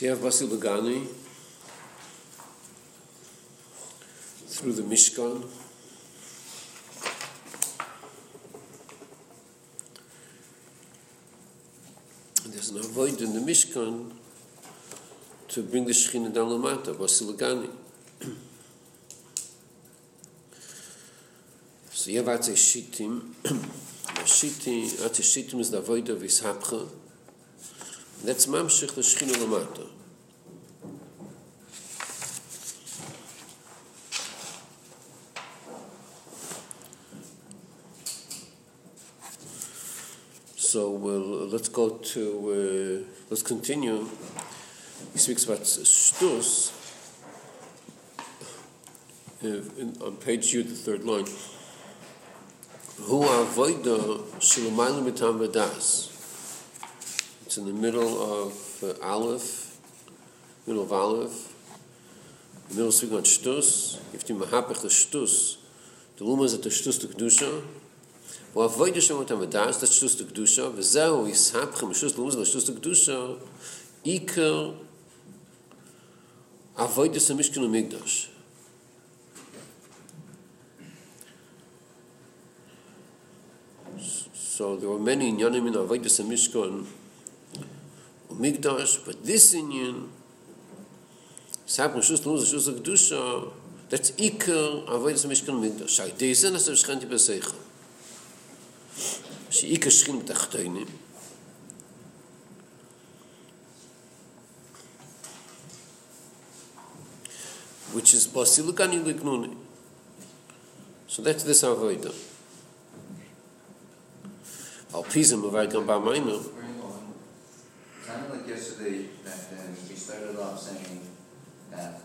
Have Basil Lugani through the Mishkan. And there's an avoid in the Mishkan to bring the Shekhinah down Lamata, Basil Lugani. so you have Atzei Shittim. Shittim is the avoid of Ishapcha. That's mamshich the Shechina Lamata. So we'll, let's go to, uh, let's continue. He speaks about Shtus uh, in, on page U, the third line. Hu avoida shalomayim mitam v'das. It's in the middle of uh, Aleph, middle of Aleph, the middle speaking on Shtus, if you mahapech the Shtus, the Luma is at the Shtus to Kedusha, wo avoid Hashem otam v'das, that's Shtus to Kedusha, v'zeu yishapchem Shtus Luma is the Shtus to Kedusha, iker avoid Hashem Mishkan Migdash. So there were many inyanim in Avodah Migdash, Migdosh, but this union, sagt man, Schuss, Luz, Schuss, Gdusha, that's Iker, Avoid, Sam, Mishkan, Migdosh. Shai, Deisen, Nasa, Shkanti, Beseicha. Shai, Iker, Shkin, Tachtoinim, which is Basilukan Ilignuni. So that's this Avodah. Alpizim, Avay, Gamba, Maimim, Kind of like yesterday, that then we started off saying that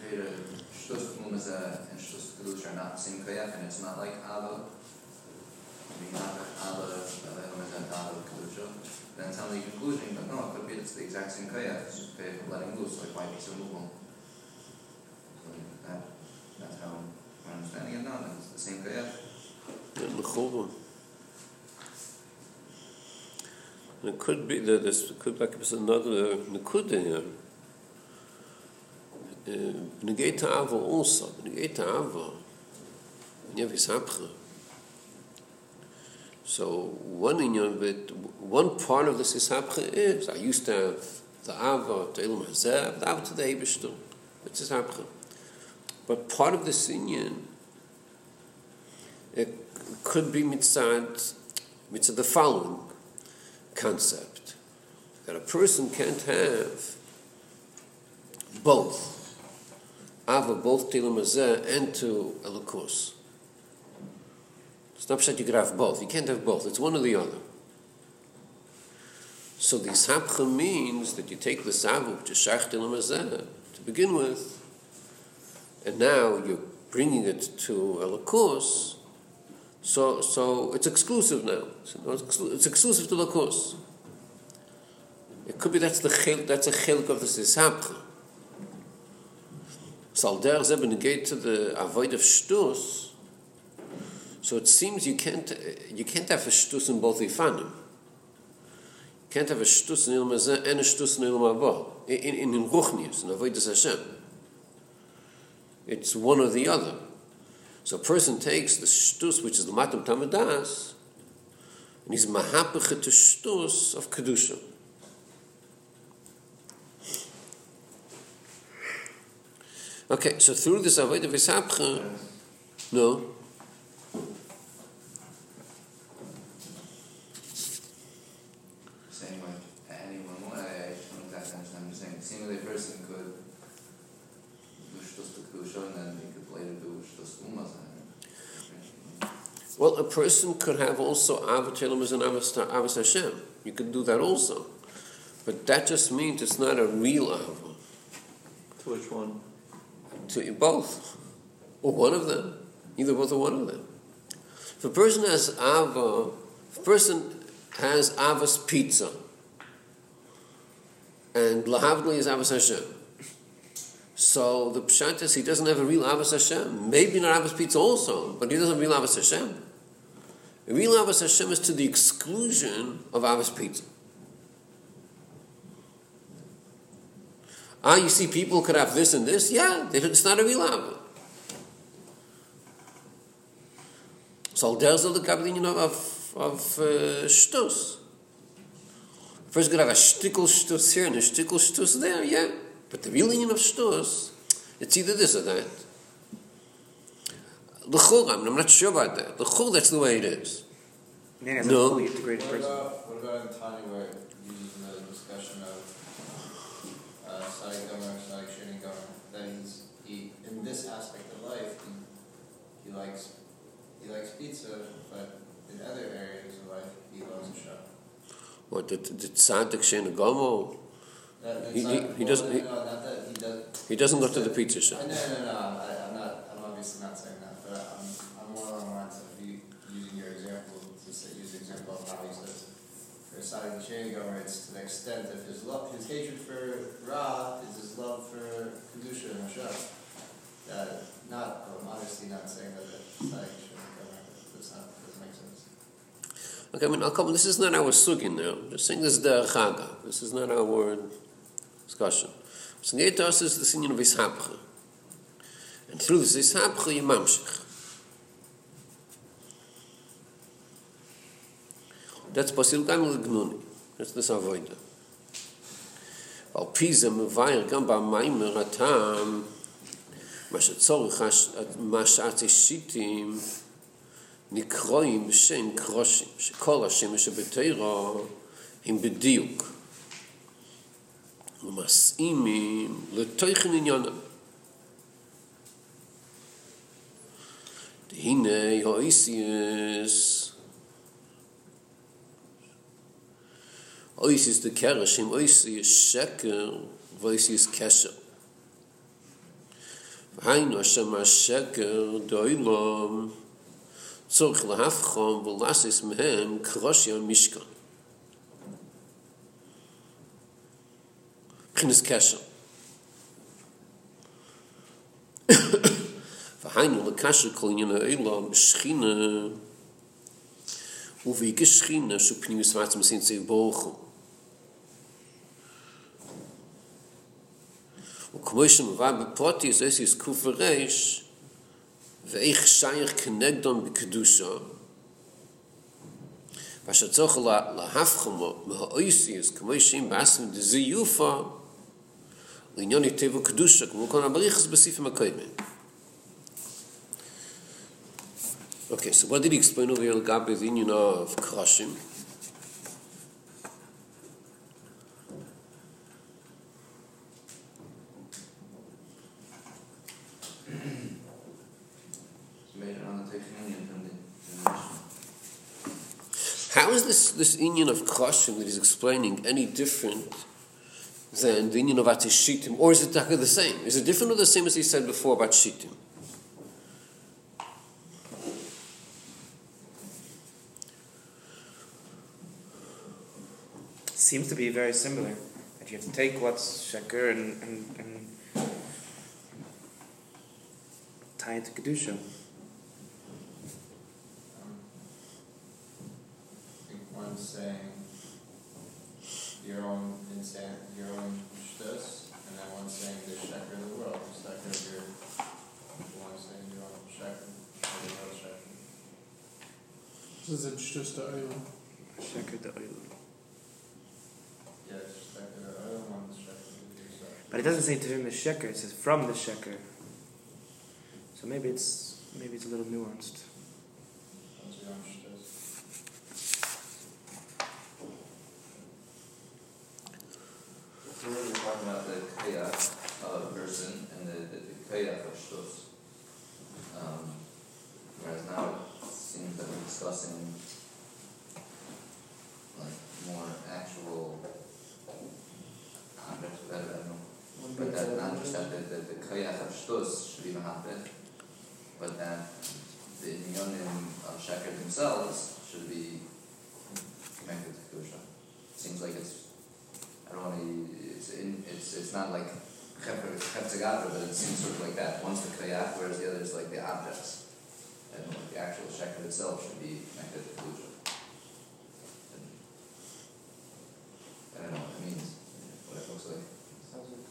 Chayra, Shtus Mumaza and Shtus are not the same Kayach, and it's not like Kedusha. Then the conclusion, but no, it could be it's the exact same Kayach, it's just of letting loose, like why be so movable? So that, that's how I'm understanding it now, it's the same Kayach. L'chol. It could be that this could like another nekuda here. Uh, Negate Ava also. Negate Ava. You have Ishapcha. So one in your bit, one part of this Ishapcha is I used to have the Ava to Ilm Hazeh, the Ava to the Ebishter. It's Ishapcha. But part of this Indian, it could be mitzad, mitzad the following concept that a person can't have both ava both tilim and to elokus. It's not that you could have both. You can't have both. It's one or the other. So the sapcha means that you take the which is shach tilim to begin with, and now you're bringing it to elokus, so, so it's exclusive now. It's exclusive to the course. It could be that's the chil, that's a chilk of the sisapcha. So der zeb negate to the avoid of shtus. So it seems you can't you can't have a shtus in both ifanim. You can't have a shtus in ilmazeh and a shtus in ilmabah. In in, in ruchnius, in avoid Hashem. It's one or the other. So a person takes the shtus, which is the matam tamadas, and he's mahapach to shtus of kedusha. Okay, so through this avodah v'sapcha, no. Saying like anyone, I don't exactly understand what you're saying. Seemingly a person could do shtus to kedusha and then he could later do shtus to umaz. Well, a person could have also avatelim as an avas Hashem. You could do that also, but that just means it's not a real ava. To which one? To both, or one of them, either both or one of them. If a person has ava, if a person has avas pizza, and lahavdli is avas Hashem. So the pshat is he doesn't have a real avas Hashem. Maybe not avas pizza also, but he doesn't have a real avas Hashem. Real avas Hashem is to the exclusion of avas pizza. Ah, you see, people could have this and this. Yeah, it's not a real Ava. So there's the Kabbalah of, of uh, Shtus. First, could have a shtickle Shtus here and a shtickle Shtus there, yeah. But the real union of Shtus, it's either this or that. The Chul, I'm not sure about that. The Chul, that's the way it is. Man, as No. a fully integrated What person. about, what about in Tanya where it uses in the discussion of uh, Sadi Gomer, Sadi Shani Gomer, that he's, he, in this aspect of life, he, he likes, he likes pizza, but in other areas of life, he loves a shop. What, the, the tzaddik Shena Gomo, That, He- not, he- he doesn't- he- no, he does. he doesn't go to the pizza shop. no, no, no, I, I'm not, I'm obviously not saying that, but I'm, I'm more along the lines of you, using your example, to say, use the example of how he says, for Gomer, it's to the extent of his love, his hatred for Ra is his love for Kedusha and Hashem. Uh, not, I'm obviously not saying that sense. Okay, I mean, I'll come, this is not our sugin now. I'm just saying this is the chaga. This is not our discussion. So us is the sinion of Ishapcha. And through this Ishapcha, you mamshich. דאס פוסיל קאן גנון דאס דאס אוויידע אל פיז א מעוויר קאן באיי מיין מראטאם מאש צורח מאש אצשיטים ניקרוים שיין קרושים שכל השם שבתיירו הם בדיוק ומסעים לתוך עניין הנה יויסיס Ois is de kerish, im ois is sheker, vois is kesher. Vahayno Hashem ha-sheker, doilom, צורך להפכון ולאסיס מהם קרושי המשכן. בחינס קשר. והיינו לקשר כל עניין האלו בשכינה ובהיגש שכינה שפנים וסמאצים עושים צייב בורחו. וכמו שמובא בפרוטיס, אסיס קוף ורש, ואיך שייך כנגדון בקדושה, ואשר צריך לה- להפכמו מהאויסיס, כמו שאם בעצם דזיופה, לעניין היטב וקדושה, כמו כל הבריחס בסעיפים הקודמים. Okay, so what did he explain over here לגבי the union of crushing? This, union of crushing that he's explaining any different than the union of Atishitim? Or is it the same? Is it different or the same as he said before about Shitim? Seems to be very similar. That you have to take what's sheker and, and, and tie it to kedusha. I think one's saying your own insan, your own shtus, and then one saying the sheker of the world, the sheker of your, one's saying your own sheker, or the world sheker. Das ist just der Eile. Sheker the oil. Yes, sheker of the other one's sheker of yourself. But it doesn't say to him the sheker, it says from the sheker. So maybe it's maybe it's a little nuanced. One's your own shtus. So we're talking about the kayach of a person and the, the, kayach of shtus. Um, whereas now it seems that we're discussing like more actual I don't know. But that not just that the, the, the kayach of shtus should be mahabit, but that the inyonim of sheker themselves should be connected to kedusha. Seems like it's I don't want to. It's in. It's it's not like hepzagata, but it seems sort of like that. One's the kayak, whereas the other is like the objects, and like the actual sheker itself should be connected to kedusha. And I don't know what it means, what it looks like. Sounds like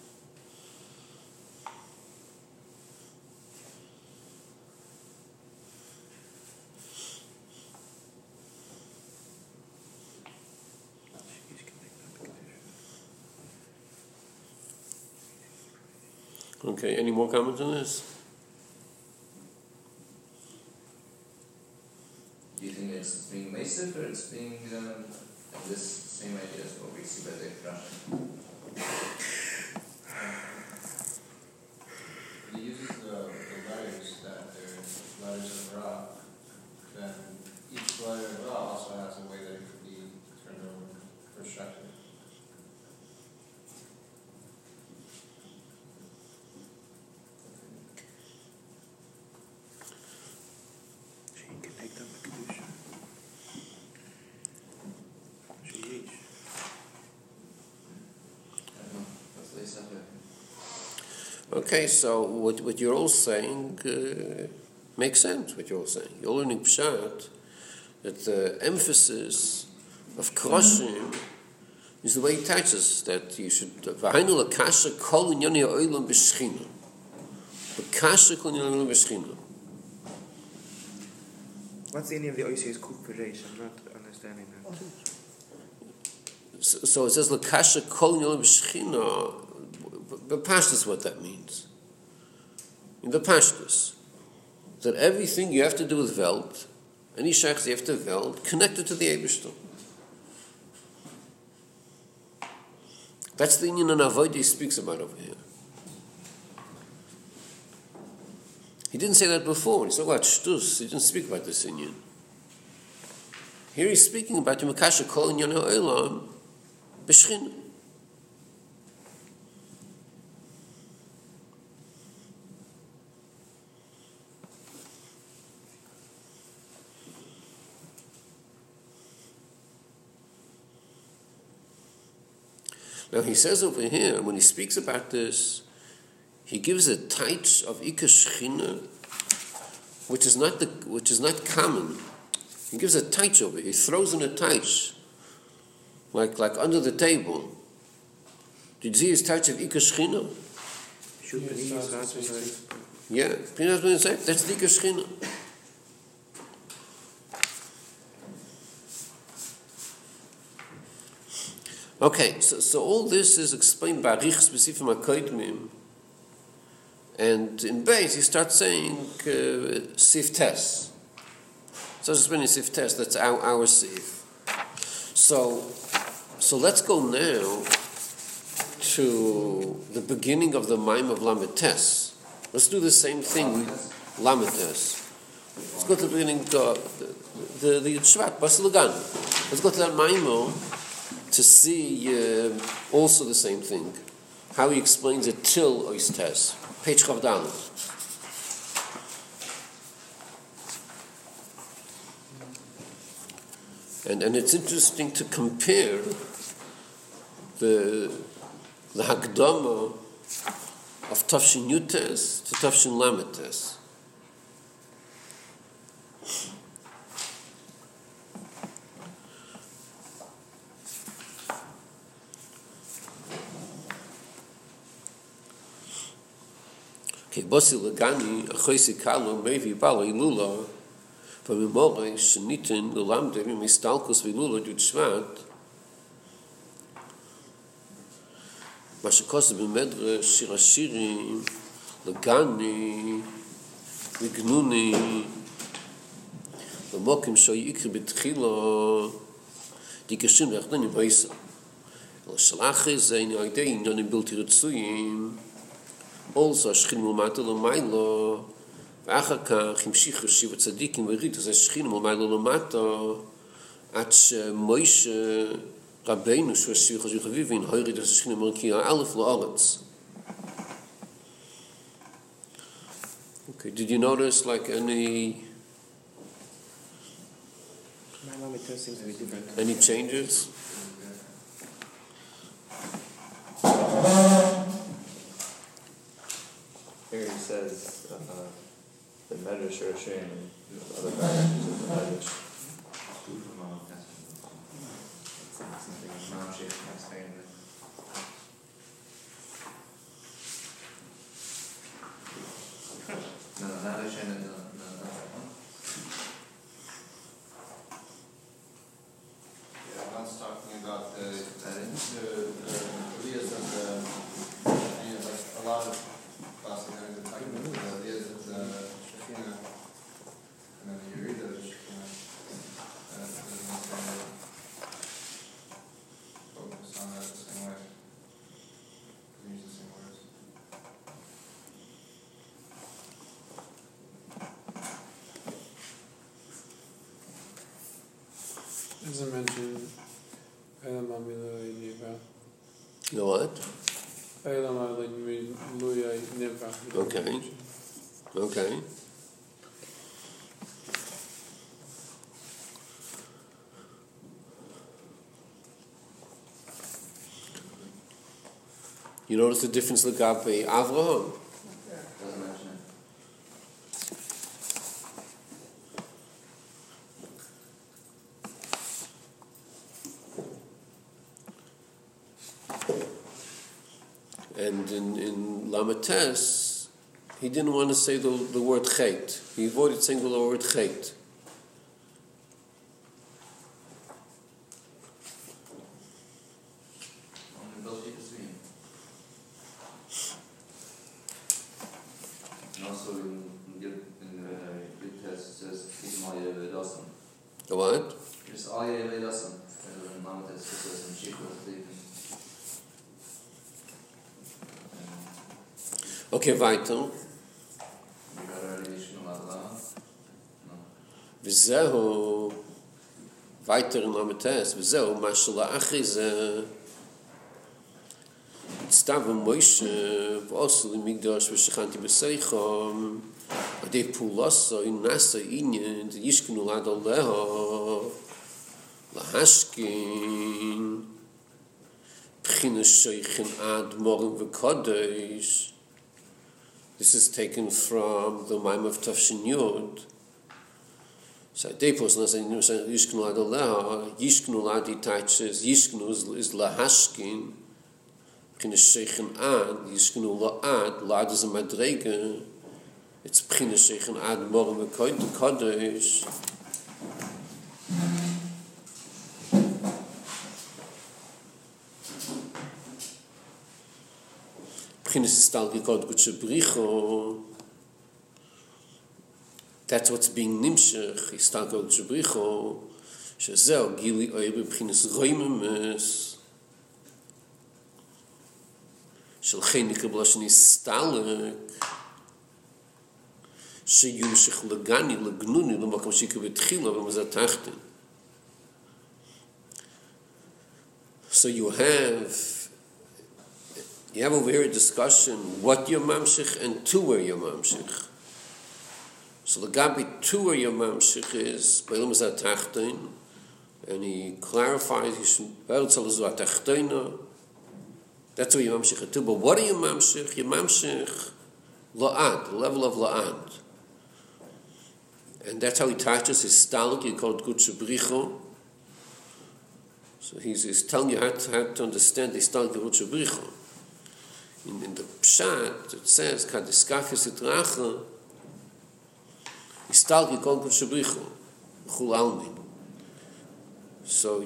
Okay, any more comments on this? Do you think it's being massive or it's being, um, and this same idea as what we see by the Russian? If he uses the, the letters that they're letters of Ra, then each letter of Ra also has a way that it could be turned over for sheker. She can take them to Kedusha. She each. I don't know, what's the Lisa Okay, so what, what you're all saying uh, makes sense, what you're all saying. You're learning Pshat that the emphasis of Kroshim is the way he teaches that you should. V'hainu lakasha kol inyoni ha'olam b'shchina. Lakasha kol inyoni ha'olam b'shchina. What's the meaning of the Oisius Kuf Pereish? I'm not understanding that. So, so it says lakasha kol inyoni b'shchina. But Pashtus, what that means. In the Pashtus, that everything you have to do with Welt, any shaykhs you have to Welt, connected to the Ebershter. That's the Indian and he speaks about over here. He didn't say that before. He spoke about Shtus. He didn't speak about this Indian. Here he's speaking about the Makasha Kol Inyan Ha'olam B'Shchina. Now he says over here, when he speaks about this, he gives a touch of Ikashchina, which is not the which is not common. He gives a touch over. He throws in a touch, like like under the table. Did you see his touch of Ikashchina? Should Yes, be that's that's what what it's Yeah, Pinchas ben Yosef, that's the Ikashchina. Okay, so, so all this is explained by Rich Specifim HaKoidmim. And in base, he starts saying uh, Sif. So it's explaining Sif Tes, that's our, our Sif. So, so let's go now to the beginning of the mime of Lamed Tes. Let's do the same thing with Lamed Tes. Let's go to the beginning, uh, the, the, the Shvat, Basilagan. Let's go to that mime to see uh, also the same thing. How he explains it till Oistes. Page Chavdal. And, and it's interesting to compare the, the Hakdama of Tafshin Yutes to Tafshin Lametes. ki bosi lagani a khoisi kalu mevi palo i lulo pa mi mori shnitin lulamdev i mistalkus vi lulo du tshvat. Ma shikos bi medre shira shiri lagani vi gnuni lo mokim sho i ikri bitkhilo di kishim vachdani vaisa lo shalachiz zaini oidei indoni bilti rutsuyim also השכינים ומטה למיילו, ואחר כך המשיך ישיב הצדיקים וריד, אז השכינים ומטה למטה, עד שמוישה רבנו שהוא השיח חזיר חביבין, הוריד את השכינים מרקיע א' לארץ. Okay, did you notice like any My mom it seems to be different. any changes? Says, uh, the Medrash or Hashem, and other passages of the Medrash. No, no, not Hashem, no, no, no, not that one. Yeah, one's talking about the, That the, is- the, the ideas of the, you know, like a lot of doesn't mention Elam. You know what? Elam Amilui Niva. Okay. Okay. You notice the difference Lagape Avraham? In Lamates, he didn't want to say the, the word chait. He avoided saying the word chait. Only Belshit is me. And also in, in, Gil- in the Greek test it says Ismail Vedasan. The what? Just Aye Vedasan. And Mama test it says in Shikwa Sleeping. Okay, weiter. וזהו, in Lamates, וזהו, מה שלאחרי זה, סתיו ומוישה, ועושו למקדוש ושכנתי בסייחום, עדי פולוסו, נעשה עניין, ישכנו לעד עליהו, להשכין, בחינה שייכן עד מורם וקודש. This is taken from the Maim of Tafshin Yud. So the person has a new saying, Yishknu Ad Aleha, Yishknu Ad Itay, says Yishknu is Lahashkin, Pchina Sheikhin Ad, Yishknu La Ad, La Ad is a Madrega, it's Pchina Sheikhin Ad, Morim Akoy, Kodesh, Pchines is tal gikot gut se. That's what's being nimshech, is tal gikot gut se bricho. She zeo gili oe be pchines roi me mes. She l'che nike blash ni. She yun shech lagani. So you have you have over here a discussion what your mamshich and to where your mamshich So the Gabi Tua Yamamshich is Beilam is Atachtein, and he clarifies, that's what Yamamshich is. But what are Yamamshich? Yamamshich La'ad, the level of La'ad. And that's how he touches his stalik, he called Gutsubricho. So he's, he's telling you how to, how to understand the stalik of. In, in the Pshat, it says, Kadiskafis Itracha, Istalki kol kol shabrichu, chul almin. So,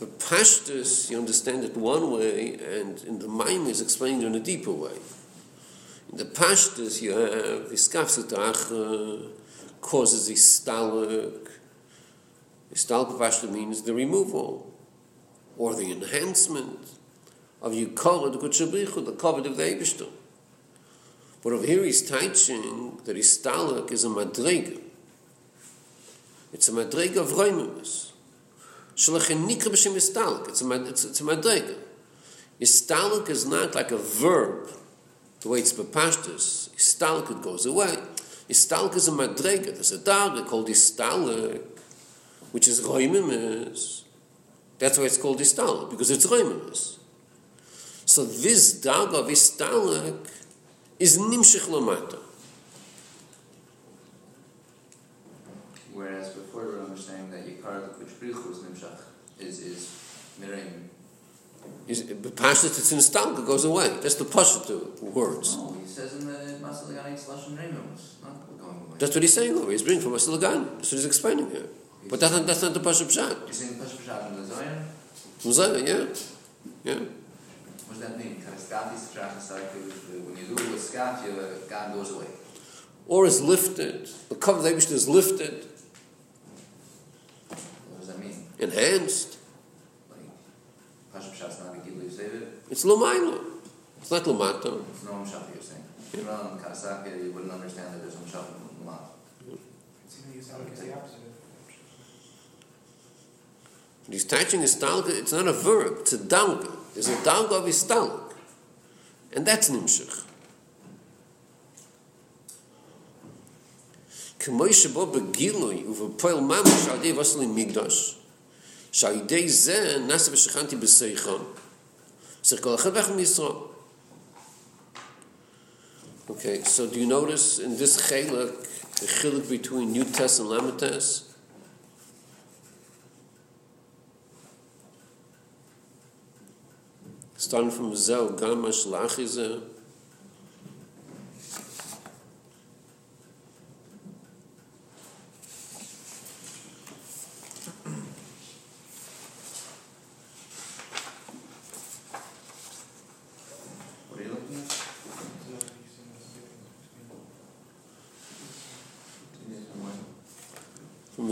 the pashtus, you understand it one way, and in the Maim is explained in a deeper way. In the pashtus, you have iskafsitach, causes istalik. Istalki pashtus means the removal, or the enhancement of yukol, the kol the covet of the Eibishter. But over here he's teaching that Istalak is a madrega. It's a madrega of Roimimus. Shalachin nikra b'shem Istalak. It's a, it's, it's a madrega. Istalak is not like a verb, the way it's bepashtus. Istalak, it goes away. Istalak is a madrega. There's a darga called Istalak, which is Roimimus. That's why it's called Istalak, because it's Roimimus. So this darga of Istalak is nimshich lamata. Whereas before we were understanding that Yikar the Kuchbrichu is Nimshach, is, is Mirim. Is Pashas it's in stalk, goes away. That's the pasha to words. No, he says in the Masaligani slash and Remus, not going away. That's what he's saying over. He's bringing from Asilagan. That's what he's explaining here. But that's not, that's not the pasha pshat. You're saying Pasha Pashat in the Zion? From Zayah, yeah, yeah. What does that mean? Kind of Skati Strach and when you do it with Skat, God goes away. Or is lifted. The cover of the Eibush is lifted, What does that mean? enhanced. Like, Pasha Pashat's not a Gili David? It's lomaila. It's not lomata. It's no Mshach, you're saying. If you're on Kasaka, you wouldn't understand that there's Mshach in Lamat. It's even used out as the opposite. He's touching istalga, it's not a verb, it's a dalga. There's a dalga of istalg. And that's nimshach. כמו שבו בגילוי ובפועל ממש על ידי וסלי מקדוש, שעל ידי זה נעשה ושכנתי בסייכון, צריך כל אחד ואחד מישראל. Okay, so do you notice in this chilek, the chilek between Yutes and Lamites? stand from zel gama shlachize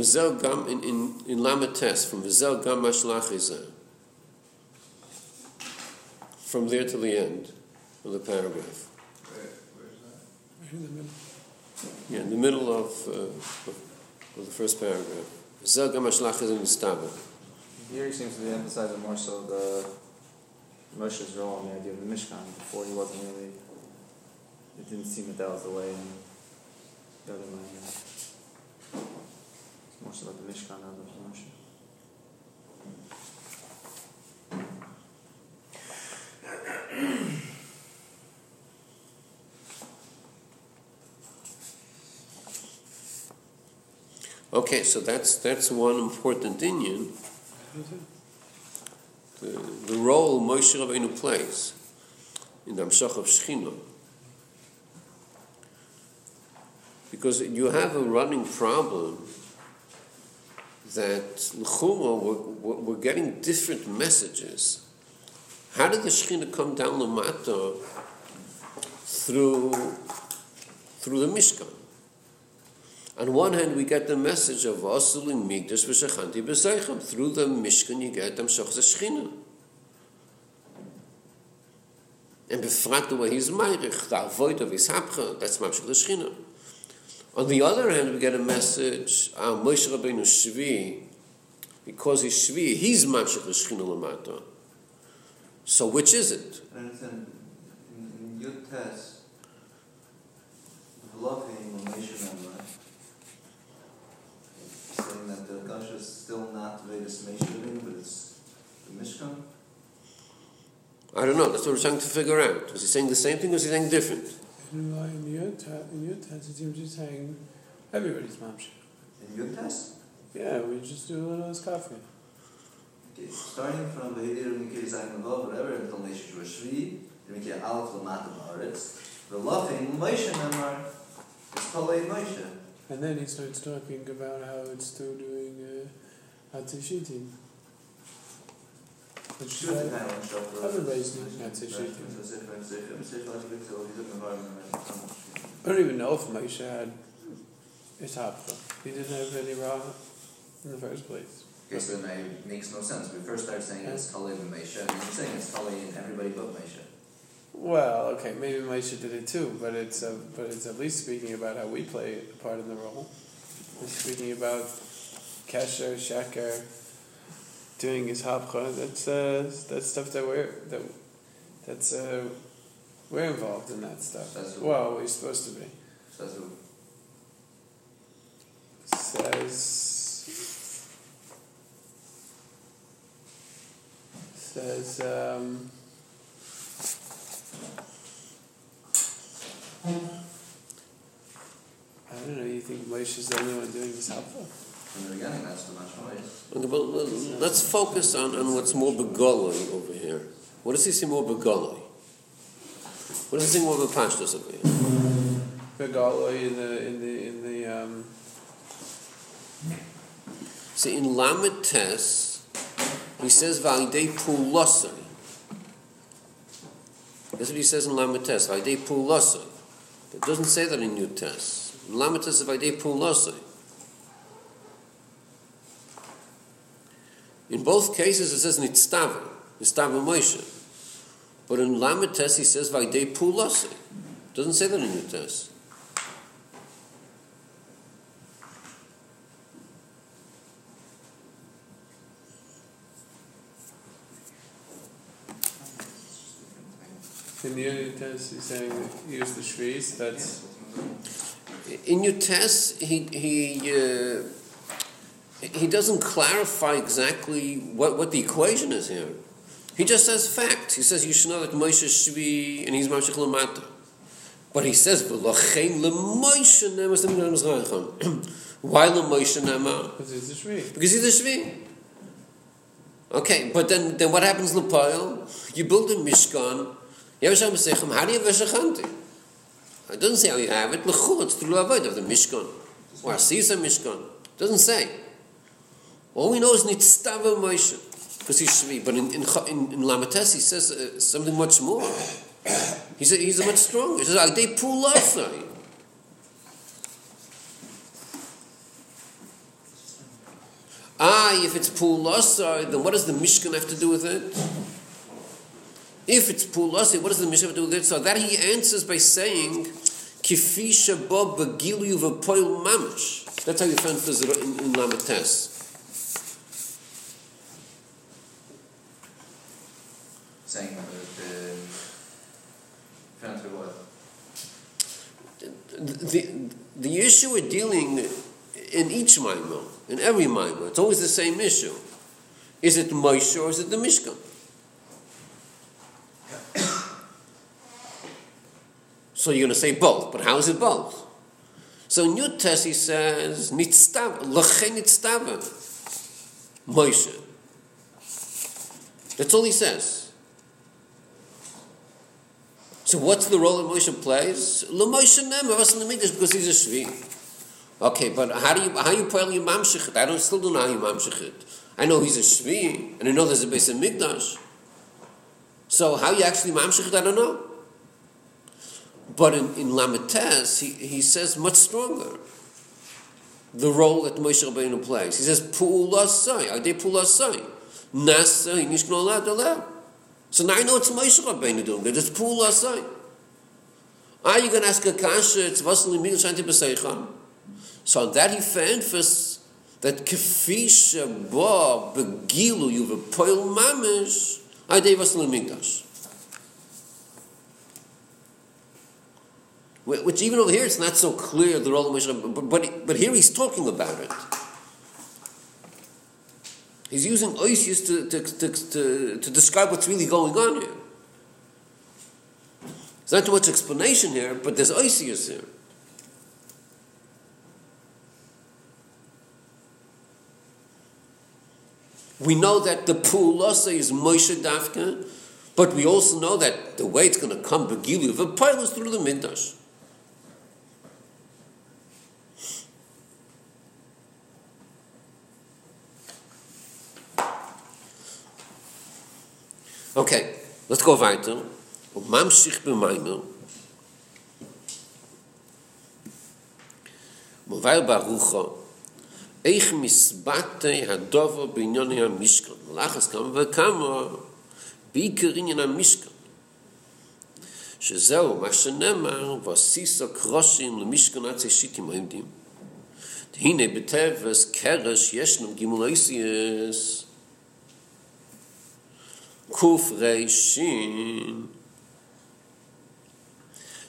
Vizel gam in in in lamates from Vizel gam mashlach is From there to the end of the paragraph. Where, where's that? The. Yeah, in the middle of, uh, of, the first paragraph. Here he seems to be emphasizing more so the Moshe's role in the idea of the Mishkan. Before he wasn't really. It didn't seem that that was the way in the other line. It's more so about the Mishkan rather than Moshe. Okay, so that's that's one important Indian. The, the role Moshe Rabbeinu plays in the Amshach of Shechina. Because you have a running problem that L'chuma, we're, we're getting different messages. How did the Shekhinah come down the Mata through, through the Mishkan? On one hand, we get the message of Vasulim Migdash v'Shechanti b'Seichem. Through the Mishkan, you get them Shach Shechina. And befrat the way he's Meirich, the avoid of his Hapcha, that's Mamshach the Shechina. On the other hand, we get a message, uh, Moshe Rabbeinu Shvi, because he's Shvi, he's Mamshach the Shechina Lamata. So which is it? And it's in, in, in Yud Tes, V'lovim Moshe Memra, saying that the Gash is still not Vedas Meshuvim, but it's the Mishkan. I don't know, that's what we're trying to figure out. Was he saying the same thing or was he saying different? In, in your te- in your test, it seems you're saying everybody's mamshir. In Yud Tes, Yeah, we just do a little coffee. okay, starting from Vedir Mikir Zayin Levov, whatever, until Moshe Shvi, Mikir Aleph Lamata Ba'aretz, V'lovim Moshe Memra, it's Palei Moshe. And then he starts talking about how it's still doing uh, Hatishitim. Which is Shut why down, shut down. everybody's doing Hatishitim. I don't even know if Moshe had Ishapcha. He didn't have any Ra in the first place. Okay, so then it makes no sense. We first start saying it's Kalev and Mesha, and then you're saying it's Kalev and everybody but Mesha. Well, okay, maybe Moshe did it too, but it's uh, but it's at least speaking about how we play a part in the role. It's speaking about Kesher, Sheker, doing his hapcha. That's uh, that's stuff that we're that that's uh, we're involved in that stuff. Well, we're supposed to be. Says? Says um, I don't know. You think Moshe's the only one doing this hapcha? From the beginning, that's the Mashmois. Okay, well, let- let's focus on, on what's more begolly over here. What does he see more begolly? What does he see more bepashtos over here? Begaloi in the in the in the um, See, in Lamed Tes, he says Validei Pulosai. That's what he says in Lamed Tes, Validei Pulosai. It doesn't say that in Yud Tes. In Lamed Tes, Validei Pulosai. In both cases, it says nitztava, nitztava Moshe. But in Lamites, he says "vayde pulase. Doesn't say that in Yutes. In Yutes, he's saying use the shviz. That's in Yutes, he he. Uh, he doesn't clarify exactly what, what the equation is here. He just says facts. He says you should know that Moshe shvi and he's Mashach Lamata. But he says v'lochein leMoshe nema stem Mizrayim. Why leMoshe nema? because it's a shviz. Because he's a shvi. Okay, but then then what happens lePoil? You build a Mishkan. You have a. How do you have a Shechanti? It doesn't say how you have it. L'chul, it's through avoid of the Mishkan. Or Asisa Mishkan. It doesn't say. All we know is Nitztava Moshe. Because he's Shvi. But in, in, in, in Lamates he says uh, something much more. He's he's a much stronger. He says, Agdei Pulasai. Ah, if it's Pulasai, then what does the Mishkan have to do with it? If it's Pulasai, what does the Mishkan have to do with it? So that he answers by saying, Kifi Shabab Begilu V'Poil Mamash. That's how you found this in, in Lamates. Saying that the through what? the, the issue we're dealing in each Maimon, in every Maimon, it's always the same issue. Is it Moshe or is it the Mishkan? so you're going to say both, but how is it both? So in your test he says, Nitztav, Lachen Nitztav, Moshe. That's all he says. So what's the role that Moshe plays? La Moshe Nemer, was in the Mikdash because he's a Shvi. Okay, but how do you how you pray you mamshich it? I don't still don't know how you mamshich it. I know he's a Shvi, and I know there's a base of Mikdash. So how you actually mamshich it, I don't know. But in, in Lamites, he, he says much stronger the role that Moshe Rabbeinu plays. He says, Pu'ula Sai, Ade Pu'ula Sai, Nasa, Nishkno Alad Alad. So now I know it's Moshe Rabbeinu doing it. It's Pula Asay. Are you going to ask a kasha? It's Vasily Mil Shanti B'Seicham. So on that he emphasizes that Kefi Sheba Begilu Yuva Poil Mamish Adei Vasily Migdash. Which even over here it's not so clear the role of Rabbeinu, but, but here he's talking about it. He's using oisius to, to, to, to, to describe what's really going on here. There's not too much explanation here, but there's oisius here. We know that the pulasa is Moshe Dafka, but we also know that the way it's going to come Begilu, the pile is through the Mikdash. Okay, let's go weiter. Und man sich bei meinem. Mowai Barucho, איך מסבטה הדובו בעניון היה מישקן. מלאכס כמה וכמה, בעיקר עניין המישקן. שזהו, מה שנאמר, ועסיסו קרושים למישקן עצי שיקים עמדים. הנה בטבס קרש ישנו גימולויסיוס. גימולויסיוס. קוף ריישין.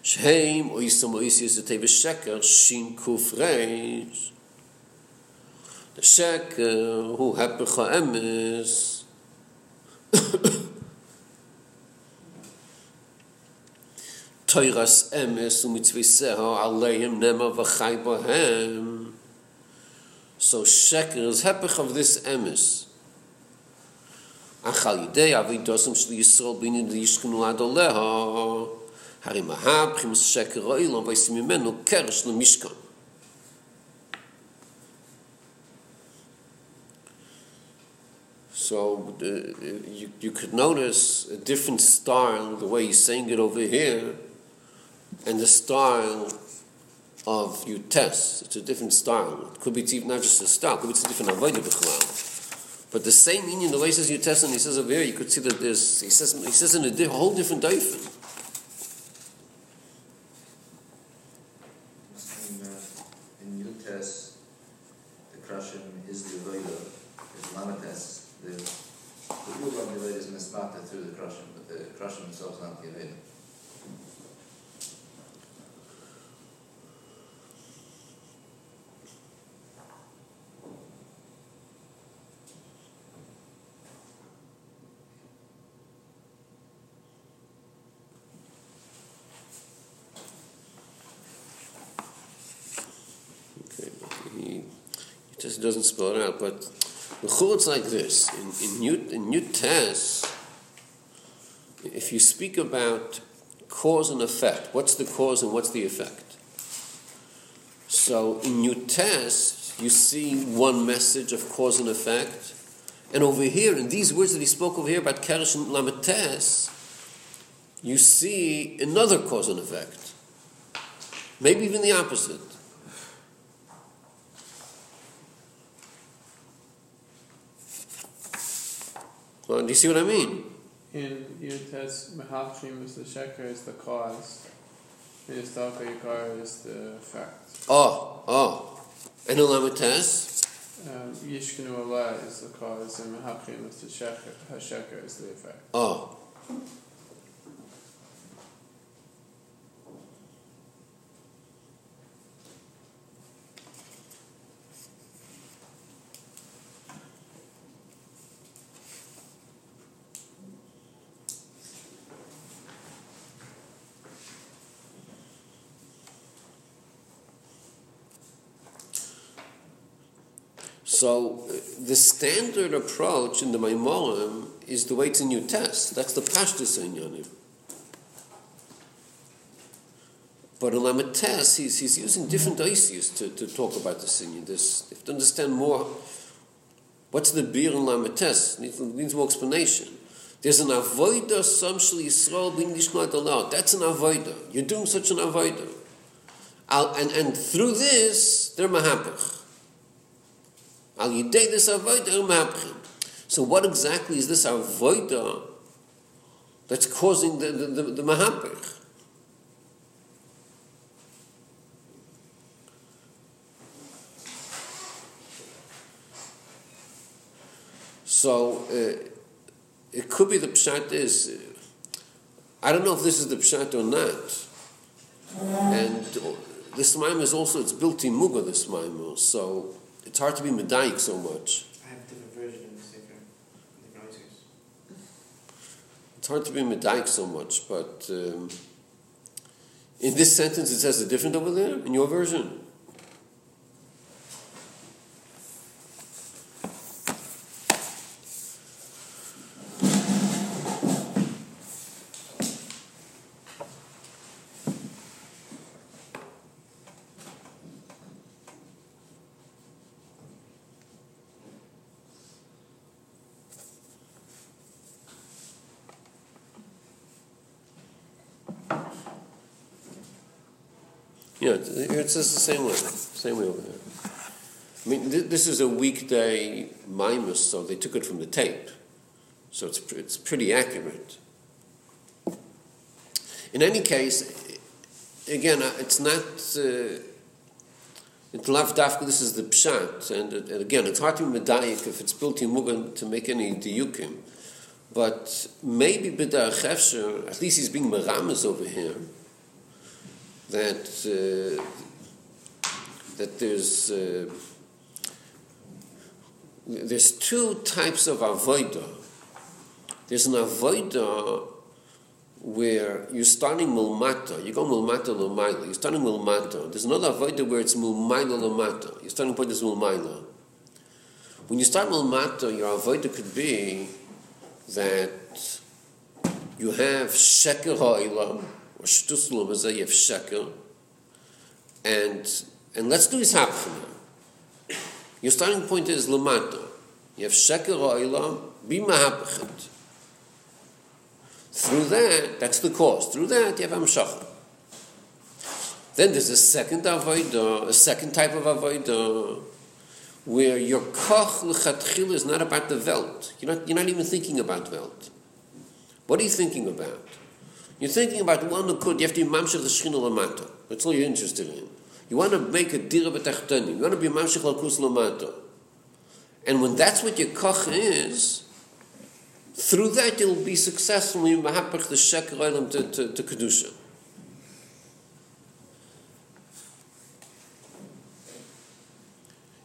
שהם אויסו מויסי זה טבע שקר שין קוף רייש. השקר הוא הפך האמס. תוירס אמס ומצביסה עליהם נמר וחי בהם. So shaker is hepech of this emes Achal yidei avidosim shli Yisrael bini di yishkenu ad oleho. Hari mahab chimus sheker oilom vaysim imenu keresh lemishkan. So uh, you, you could notice a different style, the way he's saying it over here, and the style of you test. It's a different style. It could be it's even not just a style, it could be it's a different avodah b'chalal. But the same meaning, the way he says you test, and he says over here, you could see that there's, he says, he says in a di- whole different daifin. In, in Yutes, the crushing is the Avodah, is Lamates, the, the Avodah is Mismata through the crushing, but the crushing itself is not the Avodah. Okay, he, he just doesn't spell it out, but the chul's like this. In, in New, in New if you speak about cause and effect, what's the cause and what's the effect? So in New Test, you see one message of cause and effect, and over here, in these words that he spoke over here about Keresh and Lamates, you see another cause and effect. Maybe even the opposite. Well, do you see what I mean? In Yud Mehachrim is the sheker is the cause. In Yistalka Yikar is the effect. Oh, oh. And in Lamates? Um, Yishkenu Allah is the cause, and Mehachrim is the sheker. Hasheker is the effect. Oh. So the standard approach in the Maimorim is the way in New Test. That's the Pashtus Inyanim. But in Lamates, he's, he's using different ices to, to talk about the Sinyan. This, you have to understand more. What's the beer in Lamates? Needs, needs more explanation. There's an avoida samshel Yisrael b'English not That's an avoida. You're doing such an avoida. Al- And, and through this, they're mahapach. Al yidei this avoida they're mahapachim. So what exactly is this avoida that's causing the, the, the, the mahapach? So uh, it could be the pshat is. Uh, I don't know if this is the pshat or not. And uh, this maim is also it's built in muga this maim, so it's hard to be medayik so much. I have a different version in the Sefer. Different. It's hard to be medayik so much, but um, in this sentence it says a different over there in your version. Yeah, it it the same way, same way over there. I mean, th- this is a weekday mimus, so they took it from the tape, so it's pr- it's pretty accurate. In any case, again, uh, it's not. Uh, it's lav dafka. This is the pshat, and, and again, it's hard to be medayik if it's built in mugan to make any diyukim. But maybe b'da chefsher, at least he's being meramas over here that uh, that there's uh, there's two types of avoida. There's an avoida where you're starting mulmata, you go mulmata lumaila, you're starting mulmata. There's another avoida where it's mulmaila lumata. Your starting point is mulmaila. When you start mulmata, your avoida could be that you have sheker ha'ilam, or shtus lumazah, you have sheker, and and let's do his hapchana. Your starting point is lamata. You have sheker ha'ilam, be mahapachet. Through that, that's the cause. Through that, you have hamshacha. Then there's a second avodah, a second type of avodah, where your koch l'chatchil is not about the welt. You're not, you're not even thinking about welt. What are you thinking about? You're thinking about one who could, you have to be mamshech the shchina. That's all you're interested in. You want to make a dira b'tachtonim. You want to be mamshech l'kus lamata. And when that's what your koch is, through that you'll be successful in mahapach the sheker olam to, to, to kedusha.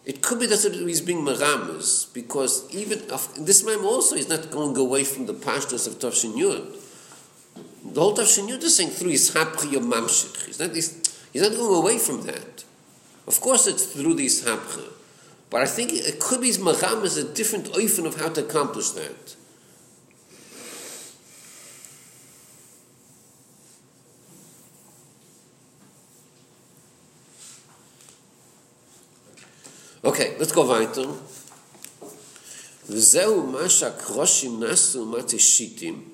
It could be that he's being maramas because even of, this man also is not going away from the pashtas of Tavshin Yud. The whole Tavshin Yud is saying through his hapchi of mamshich. He's not, he's, he's not going away from that. Of course, it's through these hapcha. But I think it could be maramas a different oifen of how to accomplish that. Okay, let's go weiter. וזהו מה שהקרושים נעשו מתי שיטים.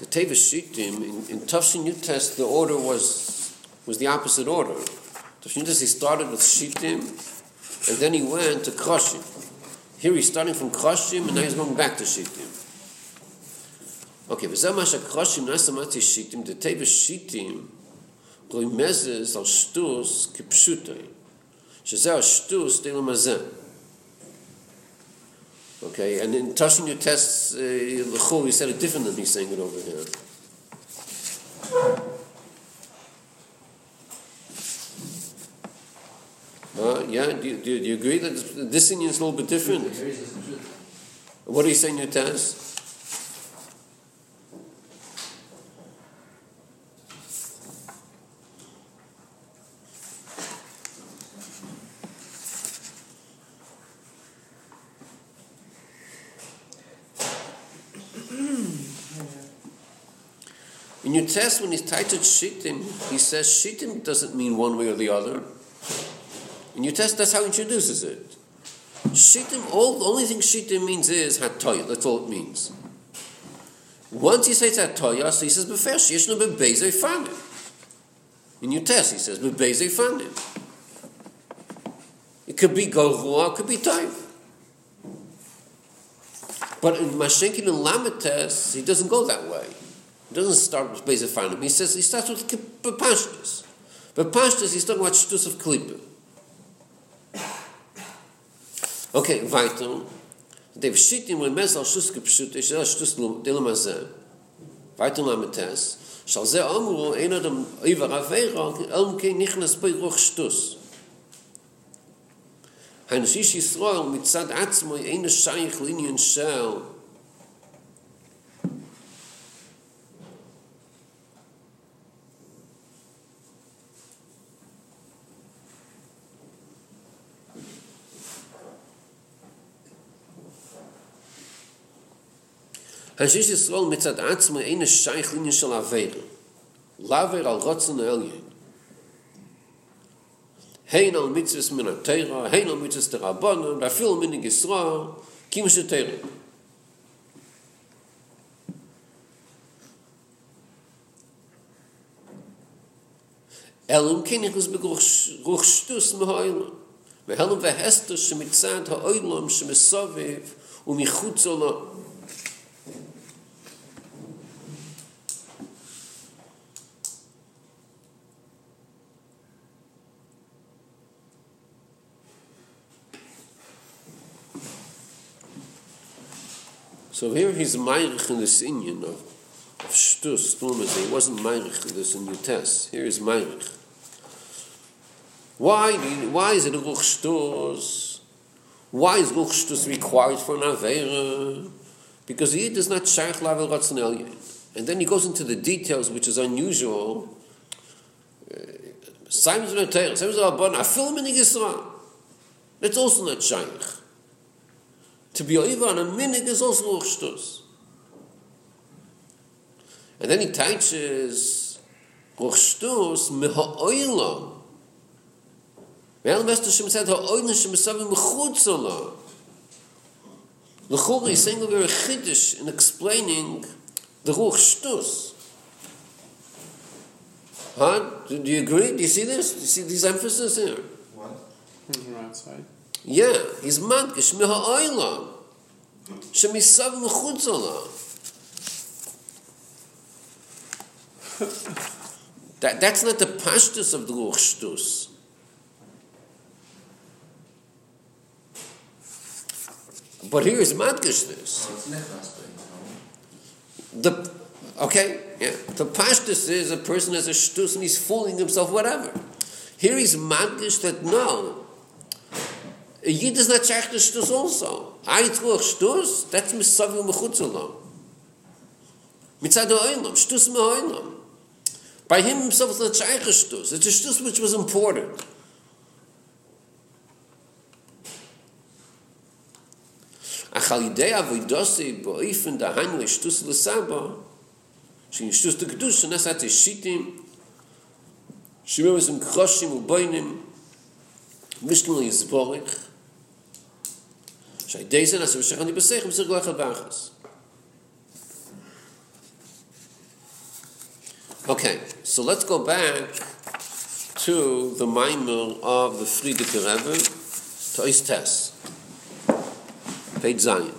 The Teva Shittim, in, in Tafshin New Test, the order was, was the opposite order. New Test, he started with Shittim, and then he went to Kroshim. Here he's starting from Kroshim, and now he's going back to Shittim. Okay, וזהו מה שהקרושים נעשו מתי שיטים, the Teva Shittim, רוימזז על שטוס כפשוטוי. שזה השטוס דילם הזה. Okay, and in touching your tests, uh, L'chol, he said it different than he's saying it over here. Uh, yeah, do you, do, do you agree that this, Indian is a little bit different? What are you saying, test? In your test, when he's titled Shittim, he says Shittim doesn't mean one way or the other. In your test, that's how he introduces it. Shittim, all, the only thing Shittim means is Hatoya, that's all it means. Once he says Hatoya, so he says Befesh, Yeshnu Bebeze Fanim. In your test, he says Bebeze Fanim. It could be Gorua, it could be Toiv. But in Mashenkin and Lamed test, he doesn't go that way. He doesn't start with Beis Efanim. He says he starts with Bepashtus. Bepashtus, he's talking about Shtus of Klippa. Okay, weiter. Der Schitt im Remes al Schuss gepschut, ist der Schuss der Masse. Weiter mal mit das. Schau ze amru einer dem Iver Avera, am kein nichnas bei Ruch Stuss. Ein Schiss Israel mit Zad Atzmo, eine Scheich Linien Schell, Es ist es wohl mit der Arzt mit einer Scheichlinie schon auf Weide. Laver al Rotzen Elje. Hein al mitzvahs min a Teira, hein al mitzvahs der Rabbonen, da viel min in Gisra, kim she Teira. Er Elum kenich us begruch stus me heulam. Ve helum ve hester shemitzad ha oilam shemisoviv u michutzolam. So here he's Meirich in this Indian of, of Shtus, He wasn't Meirich in this in the test. Here is Meirich. Why, why is it a Ruch Shtus? Why is Ruch Shtus required for an Avera? Because he does not Shaykh Lavel Ratzon And then he goes into the details, which is unusual. Simon's Noteir, Simon's Rabban, Afil Minig Yisrael. That's also not Shaykh. To be over on a minig is also Ruchstus. And then he teaches Ruchstus meha'oilam. Well, Mr. Shem said, ha'oilam shem esavim mechutzola. L'chur is saying over a chiddush in explaining the Ruchstus. Huh? Do you agree? Do you see this? Do you see these emphasis here? What? From outside. Yeah, he's madgish mi ha'olam. Shemisav mechutz olam. That, that's not the pashtus of the Ruch Shtus. But here is madgish this. Oh, it's Nichnas, but The okay, yeah. The pashtus is a person has a shtus and he's fooling himself, whatever. Here is magish that no. Jedes Mal zeigt uns das auch so. Ein Tag Stoß, das mis so, wie man gut zu lassen. Mit seiner Einung, Stoß mit Einung. Bei ihm ist das nicht ein Stoß, das ist ein Stoß, das ist ein Porn. Ach, die Idee, wo ich das sehe, wo ich von der Hand ein שימעס אין קראשן מיט שעל ידי זה נעשה ושכני בסך, בסך גלח על באחס. Okay, so let's go back to the Maimel of the Friedrich Rebbe, to his test. Page Zion.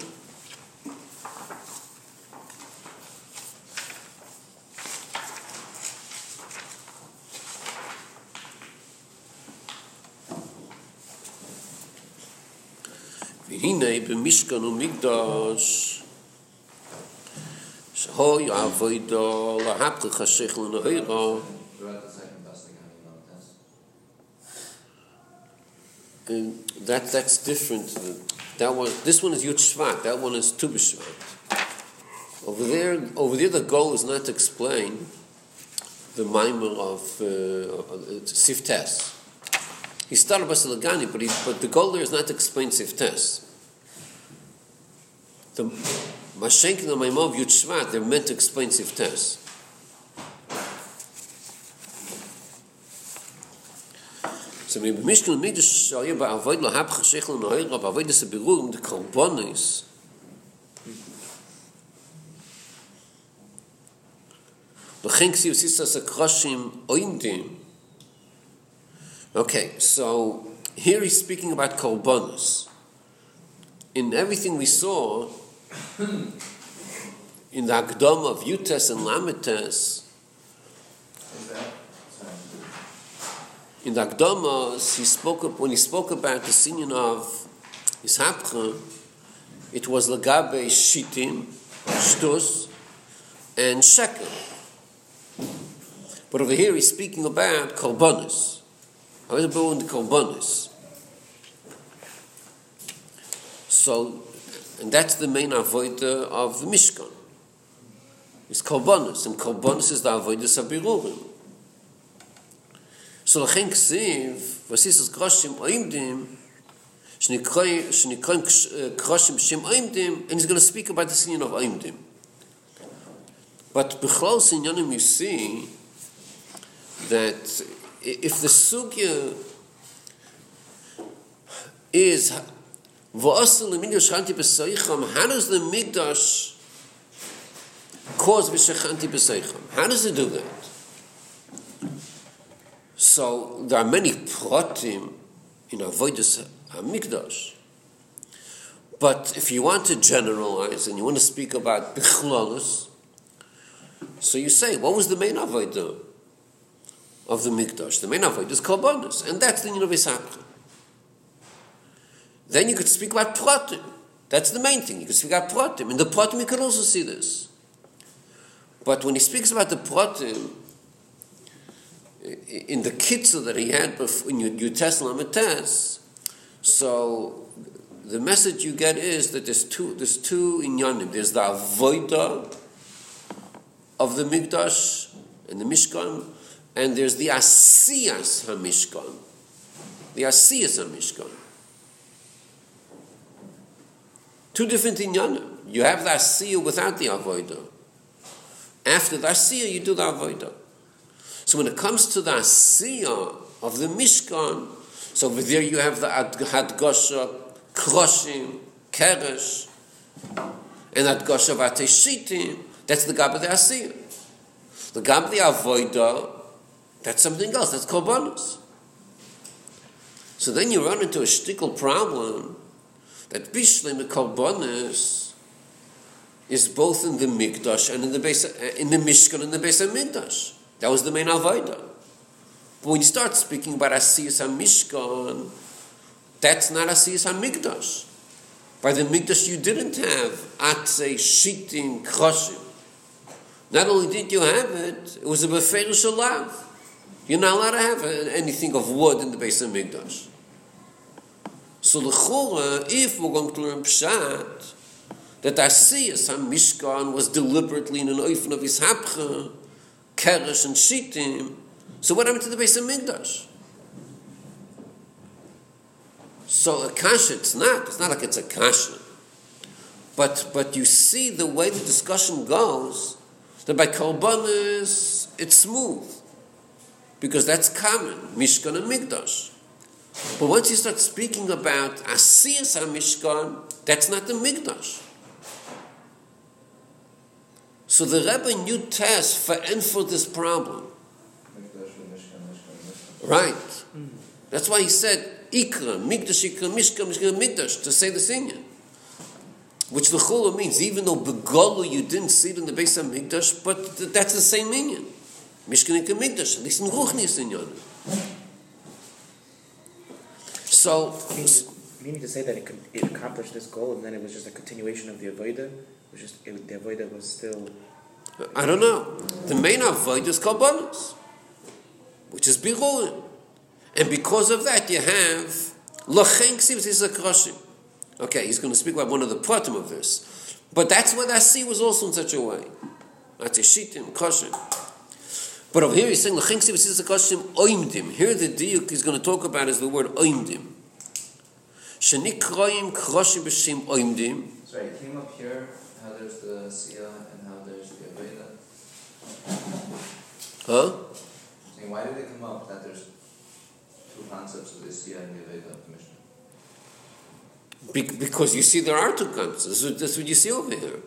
והנה במשכן ומקדוש שהוי עבודו להפך השכל נהירו Throughout the second best again, you know, test. and that that's different. That one this one is Yud Shvat that one is Tu B'Shvat over there over there the goal is not to explain the of uh, uh, Siftes. He started by Salagani but, he, but the goal there is not to explain Siftes the Mashenkin and Maimov Yutshvat, they're meant to explain Sifters. So we have Mishkin and Midrash, so you have avoid lahab chashichl and oil, but avoid this a birur, and the korbon is, וכן כסיב סיסטר סקרושים אוינדים. Okay, so here he's speaking about korbonus. In everything we saw, in the Akdom of Yutes and? Sorry. in the Akdamos, he spoke up, when he spoke about the singing of Ishapcha, it was Lagabe Shitim, Shtus, and Shekel. But over here he's speaking about Korbanos. How is it about the Korbanos? So, and that's the main avodah of the Mishkan. It's Korbanos, and Korbanos is the avodah Sabirurim. So לכן כסיב, וסיס אז קרושים אוימדים, שנקראים קרושים שם אוימדים, and he's going to speak about the singing of אוימדים. But בכלל סעניונים you see that if the sugya is How does the mikdash cause v'shechanti b'seicham? How does it do that? So there are many pratim in avodas hamikdash. But if you want to generalize and you want to speak about bichlolus, so you say, what was the main avodah of the mikdash? The main avodah is karbonis, and that's the universality. Then you could speak about pratim. That's the main thing. You could speak about pratim. In the pratim, you can also see this. But when he speaks about the pratim, in the kitzel that he had before, in your Testament test, so the message you get is that there's two there's two inyanim. There's the avoida of the mikdash and the mishkan, and there's the asiyas hamishkan. The asiyas hamishkan. Two different inyanim. You have the asiyah without the avoida. After the asiyah, you do the avoida. So when it comes to the asiyah of the Mishkan, so over there you have the Hadgosha, Kroshim, Keresh, and Hadgosha Vateshitim, that's the Gab of the asiyah. The Gab of the Avoida, that's something else, that's Korbanos. So then you run into a shtickle problem that Bishlim, the Korbanos, is both in the Mikdash and in the base, uh, in the Mishkan and the base of Mikdash. That was the main avodah. But when you start speaking about Asiyas HaMishkan, that's not Asiyas Mikdash. By the Mikdash you didn't have Atze, Shitim, Kroshim. Not only did you have it, it was a beferish alav. You're not allowed to have anything of wood in the base of Mikdash. So l'chora, if we're going to learn pshat, that Asiyas HaMishkan was deliberately in an oifen of his hapcha, keresh and shitim, so what happened to the base of Mikdash? So a kasha, it's not. It's not like it's a kasha. But, but you see the way the discussion goes, that by Kalbanis, it's smooth. Because that's common, Mishkan and Mikdash. But once you start speaking about Asiyas HaMishkan, that's not the Mikdash. So the Rebbe knew test for and for this problem. Right. Hmm. That's why he said Ikra, Mikdash Ikra, Mishkan, Mishkan, Mikdash, to say the singing. Which the Chula means, even though Begolu you didn't see it in the base of Mikdash, but th- that's the same meaning. Mishkan Ikra, Mikdash, at least in Ruchnis in Yonah. So, Meaning, meaning to say that it, con- it accomplished this goal and then it was just a continuation of the avoida. It was just it, the avoida was still. I don't know. The main avoid is Kabbalas, which is Biruin. And because of that, you have Lachen Ksivs is a Kroshim. Okay, he's going to speak about one of the pratim of this. But that's what I see was also in such a way. That's a Shitim, Kroshim. But over here he's saying Lachen Ksivs is a Kroshim Oimdim. Here the diuk he's going to talk about is the word Oimdim. Shenikroim Kroshim B'Shem Oimdim. Sorry, it came up here how there's the Sia and how there's the Aveda. Huh? Why did it come up that there's two concepts of the Sia and the Aveda of the Mishnah? Be- because you see there are two concepts. That's what, that's what you see over here.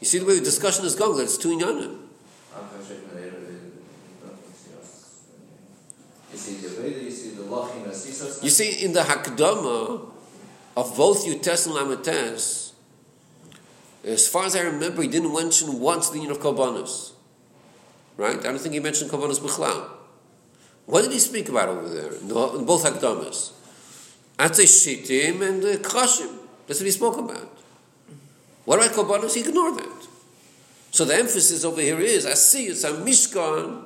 You see the way the discussion is going, that it's two inyanim. You you see in the Hakdama of both Yutes and Lamites, as far as I remember, he didn't mention once the union of Kabbanas. Right? I don't think he mentioned Kabbanas B'chlau. What did he speak about over there in, both Hakdamas? Atzei Shitim and uh, Krashim. That's what he spoke about. What about Kabbanas? He ignored that. So the emphasis over here is, I see it's a Mishkan,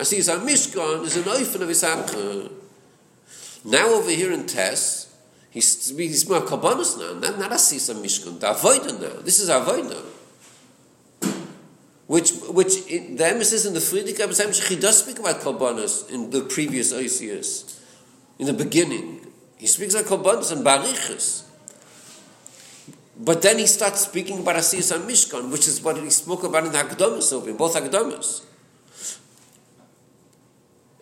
I see a Mishkan, is an oifen of his Hakdama. Now over here in Tess, he's he's more kabbanis now, not not asisa mishkan, the avoida now. This is avoida. Which which it, the emphasis in the Frierdiker Rebbe he does speak about kabbanis in the previous ICS, in the beginning. He speaks about kabbanis and barichas. But then he starts speaking about asisa mishkan, which is what he spoke about in the Hakdamas over in both Hakdamas.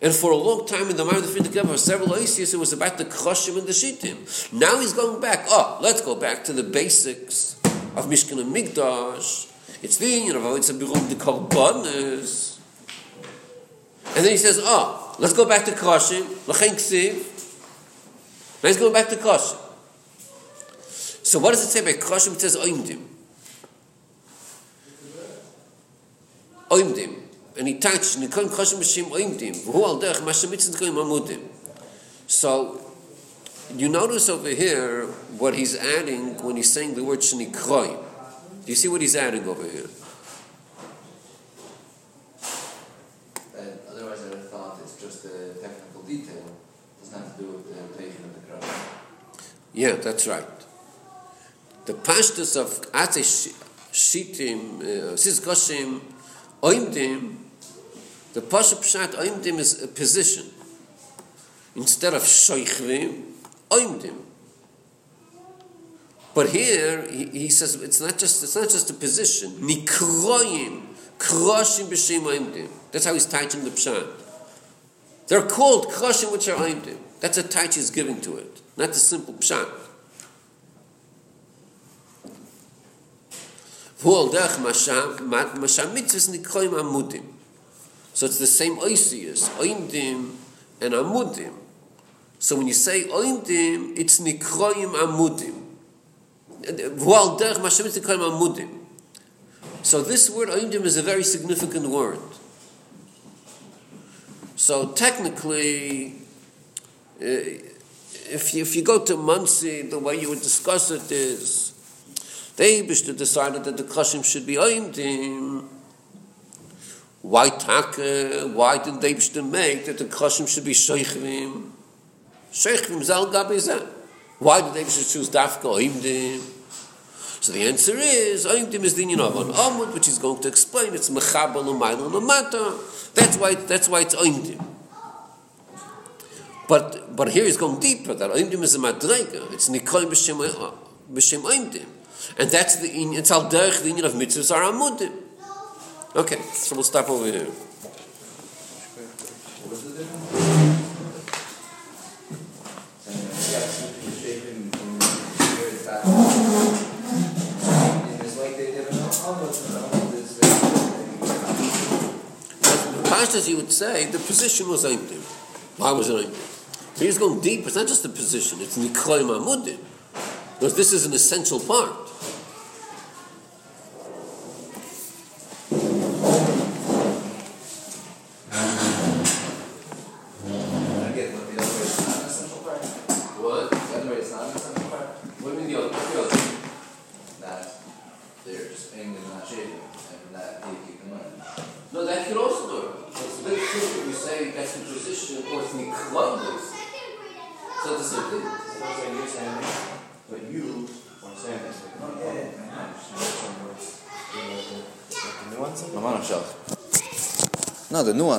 And for a long time in the mind of the Rebbe, for several Oisius, it was about the Kroshim and the Shittim. Now he's going back. Oh, let's go back to the basics of Mishkan and Migdash. It's the union of it's a Birum the Korbanes. And then he says, oh, let's go back to Kroshim, Lachen Ksiv. He's going back to Kroshim. So what does it say by Kroshim? It says Oimdim. Oimdim. And he touched and he couldn't crush him shim oimdim who al derch mashamitzin koim amudim so you notice over here what he's adding when he's saying the word shni kroy do you see what he's adding over here That otherwise, I thought it's just a technical detail. It doesn't have to do with the taking of the crowd. yeah that's right the pashtus of ate shitim uh, sis koshim oimdim the pasha pshat oimdim is a position instead of shoichvim oimdim But here he, he says it's not just it's not just a position. Nikroyim, kroshim b'shem oimdim. That's how he's teaching the pshat. They're called kroshim which are oimdim. That's a touch he's giving to it, not the simple pshat. V'ol derech masham mitzvahs nikroyim amudim. So it's the same oisius, oimdim and amudim. So when you say oimdim, it's nikroyim amudim. Well, derech mashem is call amudim. So this word oimdim is a very significant word. So technically, uh, if you, if you go to Muncie, the way you would discuss it is, they decided that the kashim should be oimdim, Why taka? Why didn't they to make that the kashim should be sheichvim? Sheichvim zal gabi zeh. Why did they choose dafka oimdim? So the answer is oimdim is the union of an amud, which is going to explain it's mechabel umayla lamata. That's why that's why it's oimdim. But but here he's going deeper. That oimdim is a madrega. It's nikoim b'shem b'shem oimdim, and that's the it's al derech the of mitzvahs are amudim. Okay, so we'll stop over here. Pashtas, you would say the position was oimdim. Why was it oimdim? He's going deep. It's not just the position. It's nikoim amudim. Because this is an essential part. I get what the other way is not an essential part. What? The other way is not an essential part. What do you mean the other? What's the other? That there's England not shaken and that they keep the money. No, that could also do it. It's very true if you say that's the position or it's nikoim. So it's the same thing. That's what you're saying, but you are saying this. Oh, yeah, yeah, I shelf. No, the nuance.